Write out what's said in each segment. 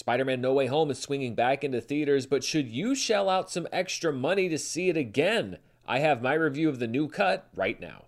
Spider Man No Way Home is swinging back into theaters, but should you shell out some extra money to see it again? I have my review of the new cut right now.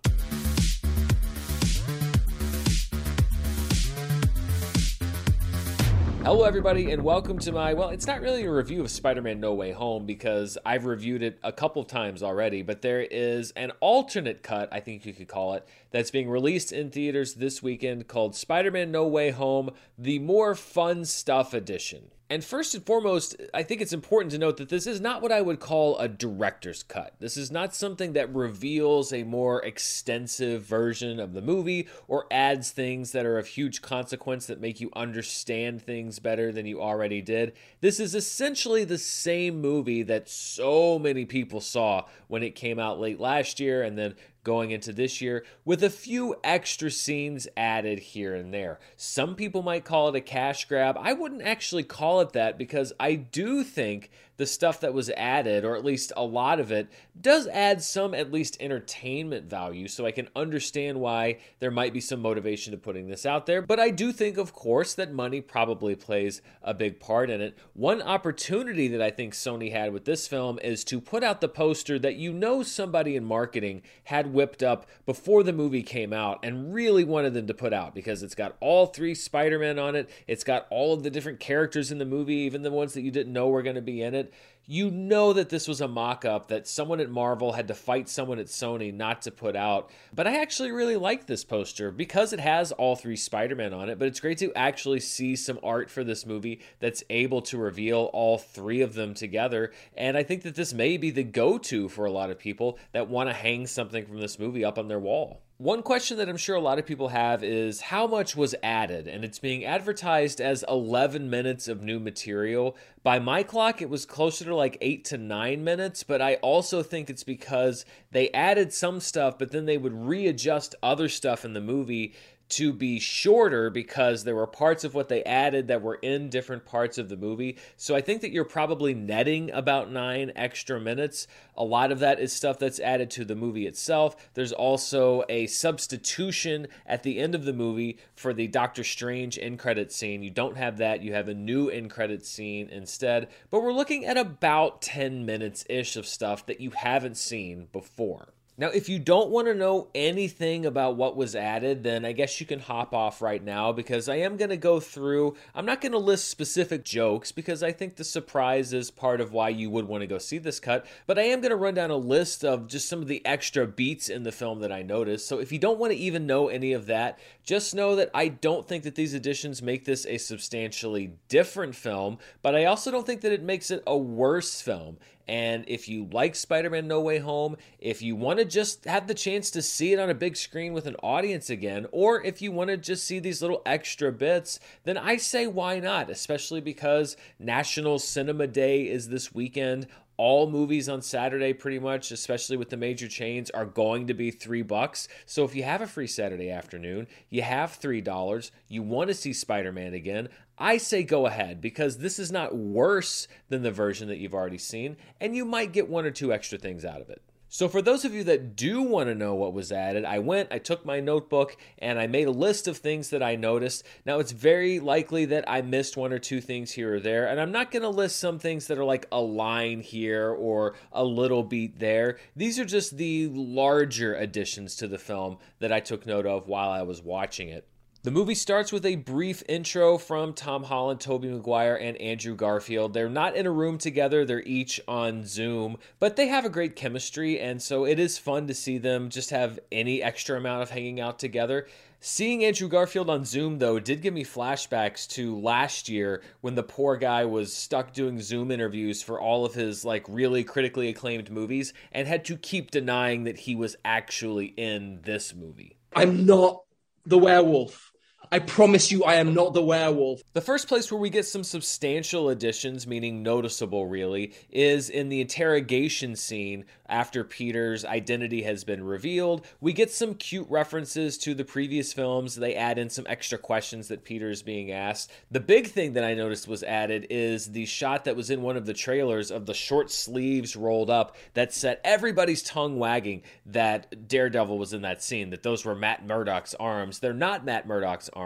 Hello, everybody, and welcome to my. Well, it's not really a review of Spider Man No Way Home because I've reviewed it a couple of times already, but there is an alternate cut, I think you could call it, that's being released in theaters this weekend called Spider Man No Way Home, the More Fun Stuff Edition. And first and foremost, I think it's important to note that this is not what I would call a director's cut. This is not something that reveals a more extensive version of the movie or adds things that are of huge consequence that make you understand things better than you already did. This is essentially the same movie that so many people saw when it came out late last year and then going into this year with a few extra scenes added here and there. Some people might call it a cash grab. I wouldn't actually call it that because I do think the stuff that was added, or at least a lot of it, does add some at least entertainment value. So I can understand why there might be some motivation to putting this out there. But I do think, of course, that money probably plays a big part in it. One opportunity that I think Sony had with this film is to put out the poster that you know somebody in marketing had whipped up before the movie came out and really wanted them to put out because it's got all three Spider-Man on it. It's got all of the different characters in the movie, even the ones that you didn't know were going to be in it you know that this was a mock up that someone at Marvel had to fight someone at Sony not to put out. But I actually really like this poster because it has all three Spider Man on it. But it's great to actually see some art for this movie that's able to reveal all three of them together. And I think that this may be the go to for a lot of people that want to hang something from this movie up on their wall. One question that I'm sure a lot of people have is how much was added? And it's being advertised as 11 minutes of new material. By my clock, it was closer to like 8 to 9 minutes, but I also think it's because they added some stuff, but then they would readjust other stuff in the movie to be shorter because there were parts of what they added that were in different parts of the movie. So I think that you're probably netting about nine extra minutes. A lot of that is stuff that's added to the movie itself. There's also a substitution at the end of the movie for the Doctor Strange end credit scene. You don't have that, you have a new end credit scene instead. But we're looking at about 10 minutes ish of stuff that you haven't seen before. Now, if you don't want to know anything about what was added, then I guess you can hop off right now because I am going to go through. I'm not going to list specific jokes because I think the surprise is part of why you would want to go see this cut, but I am going to run down a list of just some of the extra beats in the film that I noticed. So if you don't want to even know any of that, just know that I don't think that these additions make this a substantially different film, but I also don't think that it makes it a worse film. And if you like Spider Man No Way Home, if you want to just have the chance to see it on a big screen with an audience again, or if you want to just see these little extra bits, then I say why not? Especially because National Cinema Day is this weekend all movies on Saturday, pretty much, especially with the major chains, are going to be three bucks. So if you have a free Saturday afternoon, you have three dollars, you want to see Spider Man again, I say go ahead because this is not worse than the version that you've already seen, and you might get one or two extra things out of it. So, for those of you that do want to know what was added, I went, I took my notebook, and I made a list of things that I noticed. Now, it's very likely that I missed one or two things here or there, and I'm not going to list some things that are like a line here or a little beat there. These are just the larger additions to the film that I took note of while I was watching it. The movie starts with a brief intro from Tom Holland, Tobey Maguire, and Andrew Garfield. They're not in a room together, they're each on Zoom, but they have a great chemistry, and so it is fun to see them just have any extra amount of hanging out together. Seeing Andrew Garfield on Zoom, though, did give me flashbacks to last year when the poor guy was stuck doing Zoom interviews for all of his, like, really critically acclaimed movies and had to keep denying that he was actually in this movie. I'm not the werewolf. I promise you, I am not the werewolf. The first place where we get some substantial additions, meaning noticeable really, is in the interrogation scene after Peter's identity has been revealed. We get some cute references to the previous films. They add in some extra questions that Peter's being asked. The big thing that I noticed was added is the shot that was in one of the trailers of the short sleeves rolled up that set everybody's tongue wagging that Daredevil was in that scene, that those were Matt Murdock's arms. They're not Matt Murdock's arms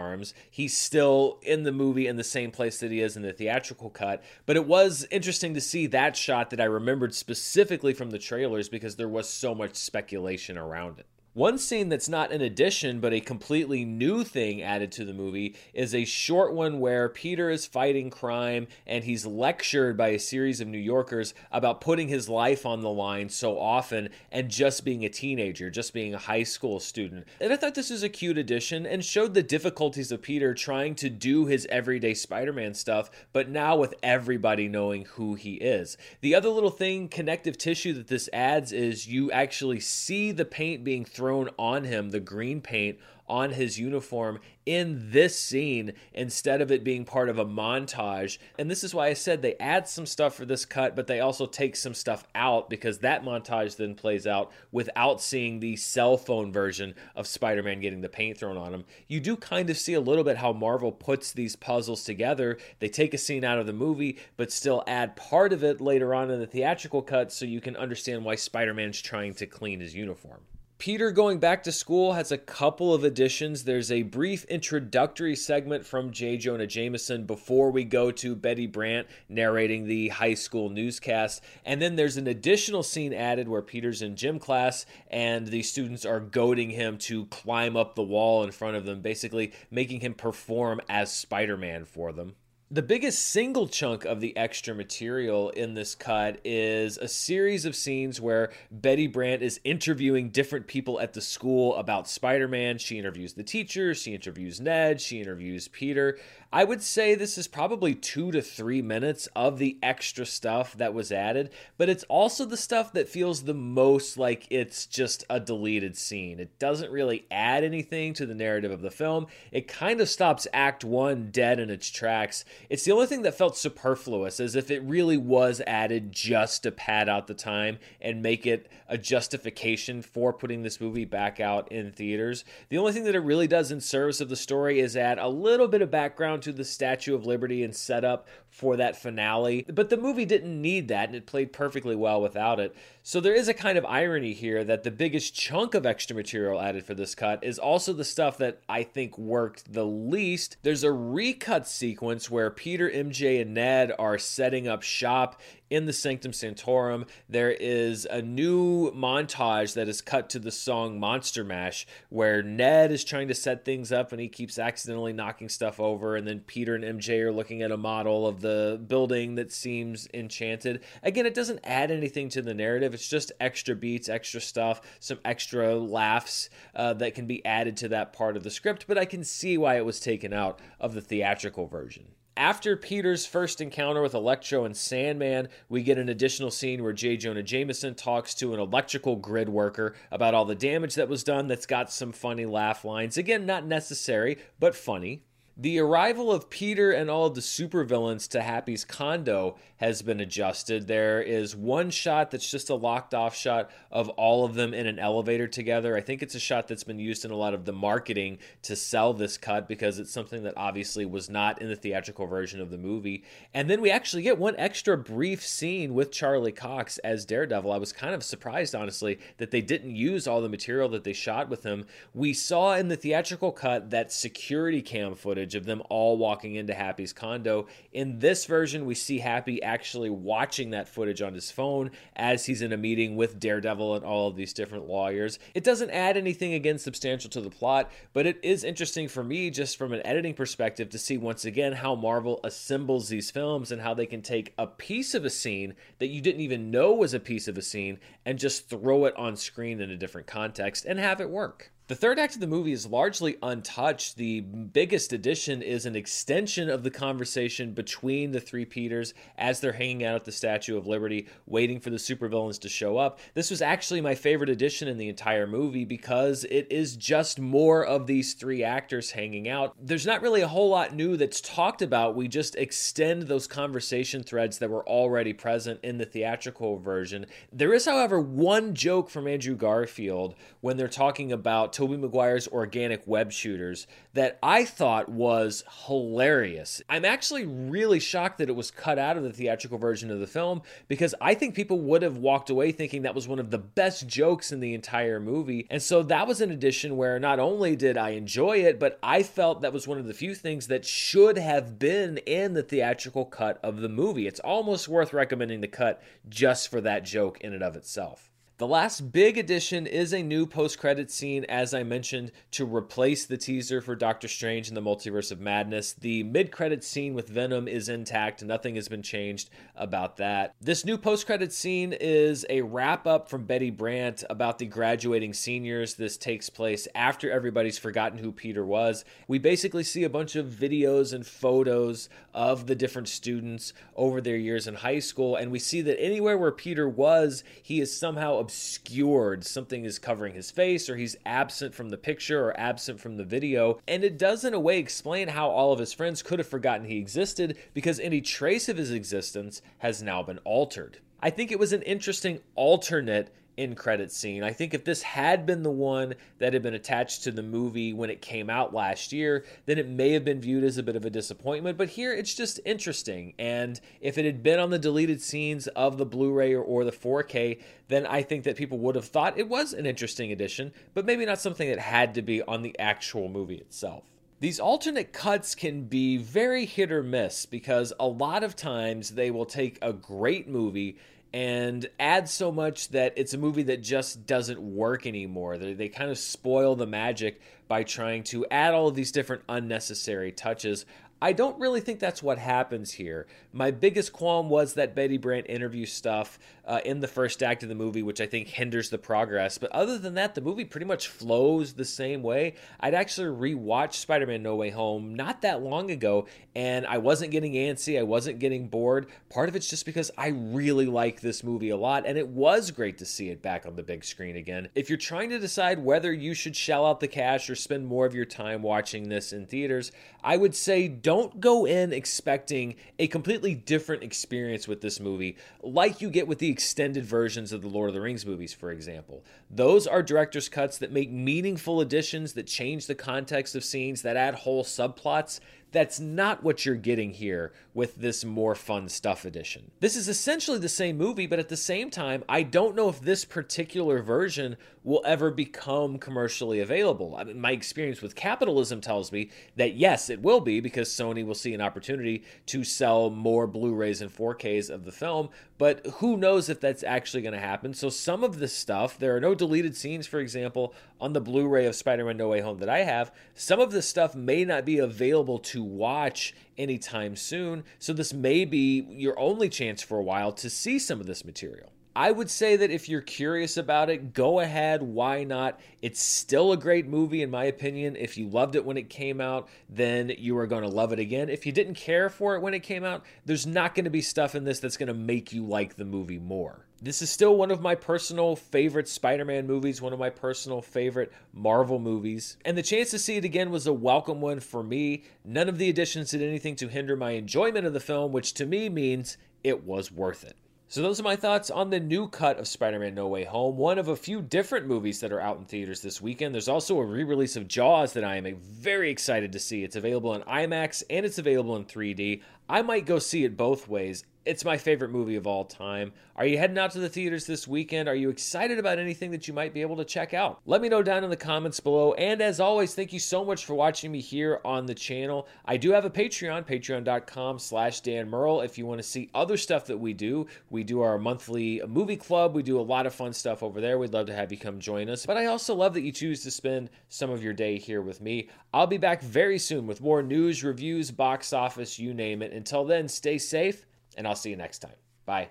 He's still in the movie in the same place that he is in the theatrical cut. But it was interesting to see that shot that I remembered specifically from the trailers because there was so much speculation around it. One scene that's not an addition, but a completely new thing added to the movie is a short one where Peter is fighting crime and he's lectured by a series of New Yorkers about putting his life on the line so often and just being a teenager, just being a high school student. And I thought this was a cute addition and showed the difficulties of Peter trying to do his everyday Spider Man stuff, but now with everybody knowing who he is. The other little thing, connective tissue that this adds is you actually see the paint being thrown thrown on him, the green paint on his uniform in this scene instead of it being part of a montage. And this is why I said they add some stuff for this cut, but they also take some stuff out because that montage then plays out without seeing the cell phone version of Spider Man getting the paint thrown on him. You do kind of see a little bit how Marvel puts these puzzles together. They take a scene out of the movie, but still add part of it later on in the theatrical cut so you can understand why Spider Man's trying to clean his uniform. Peter going back to school has a couple of additions. There's a brief introductory segment from J. Jonah Jameson before we go to Betty Brant narrating the high school newscast. And then there's an additional scene added where Peter's in gym class and the students are goading him to climb up the wall in front of them, basically making him perform as Spider Man for them. The biggest single chunk of the extra material in this cut is a series of scenes where Betty Brant is interviewing different people at the school about Spider Man. She interviews the teacher, she interviews Ned, she interviews Peter. I would say this is probably two to three minutes of the extra stuff that was added, but it's also the stuff that feels the most like it's just a deleted scene. It doesn't really add anything to the narrative of the film. It kind of stops Act One dead in its tracks. It's the only thing that felt superfluous, as if it really was added just to pad out the time and make it a justification for putting this movie back out in theaters. The only thing that it really does in service of the story is add a little bit of background to the Statue of Liberty and set up for that finale. But the movie didn't need that, and it played perfectly well without it. So there is a kind of irony here that the biggest chunk of extra material added for this cut is also the stuff that I think worked the least. There's a recut sequence where Peter, MJ, and Ned are setting up shop in the Sanctum Sanctorum, there is a new montage that is cut to the song Monster Mash, where Ned is trying to set things up and he keeps accidentally knocking stuff over. And then Peter and MJ are looking at a model of the building that seems enchanted. Again, it doesn't add anything to the narrative, it's just extra beats, extra stuff, some extra laughs uh, that can be added to that part of the script. But I can see why it was taken out of the theatrical version. After Peter's first encounter with Electro and Sandman, we get an additional scene where J. Jonah Jameson talks to an electrical grid worker about all the damage that was done. That's got some funny laugh lines. Again, not necessary, but funny. The arrival of Peter and all of the supervillains to Happy's condo has been adjusted. There is one shot that's just a locked off shot of all of them in an elevator together. I think it's a shot that's been used in a lot of the marketing to sell this cut because it's something that obviously was not in the theatrical version of the movie. And then we actually get one extra brief scene with Charlie Cox as Daredevil. I was kind of surprised, honestly, that they didn't use all the material that they shot with him. We saw in the theatrical cut that security cam footage of them all walking into Happy's condo. In this version, we see Happy actually watching that footage on his phone as he's in a meeting with Daredevil and all of these different lawyers. It doesn't add anything again substantial to the plot, but it is interesting for me just from an editing perspective to see once again how Marvel assembles these films and how they can take a piece of a scene that you didn't even know was a piece of a scene and just throw it on screen in a different context and have it work. The third act of the movie is largely untouched. The biggest addition is an extension of the conversation between the three Peters as they're hanging out at the Statue of Liberty, waiting for the supervillains to show up. This was actually my favorite addition in the entire movie because it is just more of these three actors hanging out. There's not really a whole lot new that's talked about. We just extend those conversation threads that were already present in the theatrical version. There is, however, one joke from Andrew Garfield when they're talking about Tobey Maguire's organic web shooters that I thought was hilarious. I'm actually really shocked that it was cut out of the theatrical version of the film because I think people would have walked away thinking that was one of the best jokes in the entire movie. And so that was an addition where not only did I enjoy it, but I felt that was one of the few things that should have been in the theatrical cut of the movie. It's almost worth recommending the cut just for that joke in and of itself. The last big addition is a new post credit scene, as I mentioned, to replace the teaser for Doctor Strange and the Multiverse of Madness. The mid credit scene with Venom is intact, nothing has been changed about that. This new post credit scene is a wrap up from Betty Brant about the graduating seniors. This takes place after everybody's forgotten who Peter was. We basically see a bunch of videos and photos of the different students over their years in high school, and we see that anywhere where Peter was, he is somehow obscured. Something is covering his face, or he's absent from the picture or absent from the video. And it does, in a way, explain how all of his friends could have forgotten he existed because any trace of his existence has now been altered. I think it was an interesting alternate in credit scene. I think if this had been the one that had been attached to the movie when it came out last year, then it may have been viewed as a bit of a disappointment. But here it's just interesting. And if it had been on the deleted scenes of the Blu ray or, or the 4K, then I think that people would have thought it was an interesting addition, but maybe not something that had to be on the actual movie itself. These alternate cuts can be very hit or miss because a lot of times they will take a great movie and add so much that it's a movie that just doesn't work anymore. They, they kind of spoil the magic by trying to add all of these different unnecessary touches. I don't really think that's what happens here. My biggest qualm was that Betty Brant interview stuff uh, in the first act of the movie, which I think hinders the progress. But other than that, the movie pretty much flows the same way. I'd actually rewatched Spider Man No Way Home not that long ago, and I wasn't getting antsy, I wasn't getting bored. Part of it's just because I really like this movie a lot, and it was great to see it back on the big screen again. If you're trying to decide whether you should shell out the cash or spend more of your time watching this in theaters, I would say don't go in expecting a completely different experience with this movie, like you get with the extended versions of the Lord of the Rings movies, for example. Those are director's cuts that make meaningful additions that change the context of scenes, that add whole subplots. That's not what you're getting here with this more fun stuff edition. This is essentially the same movie, but at the same time, I don't know if this particular version will ever become commercially available. I mean, my experience with capitalism tells me that yes, it will be because Sony will see an opportunity to sell more Blu rays and 4Ks of the film, but who knows if that's actually going to happen. So, some of this stuff, there are no deleted scenes, for example, on the Blu ray of Spider Man No Way Home that I have. Some of this stuff may not be available to watch anytime soon, so this may be your only chance for a while to see some of this material. I would say that if you're curious about it, go ahead. Why not? It's still a great movie, in my opinion. If you loved it when it came out, then you are going to love it again. If you didn't care for it when it came out, there's not going to be stuff in this that's going to make you like the movie more. This is still one of my personal favorite Spider Man movies, one of my personal favorite Marvel movies. And the chance to see it again was a welcome one for me. None of the additions did anything to hinder my enjoyment of the film, which to me means it was worth it. So, those are my thoughts on the new cut of Spider Man No Way Home, one of a few different movies that are out in theaters this weekend. There's also a re release of Jaws that I am very excited to see. It's available in IMAX and it's available in 3D. I might go see it both ways. It's my favorite movie of all time. Are you heading out to the theaters this weekend? Are you excited about anything that you might be able to check out? Let me know down in the comments below. And as always, thank you so much for watching me here on the channel. I do have a Patreon, patreon.com slash Dan Murrell. If you want to see other stuff that we do, we do our monthly movie club. We do a lot of fun stuff over there. We'd love to have you come join us. But I also love that you choose to spend some of your day here with me. I'll be back very soon with more news, reviews, box office, you name it. Until then, stay safe and I'll see you next time. Bye.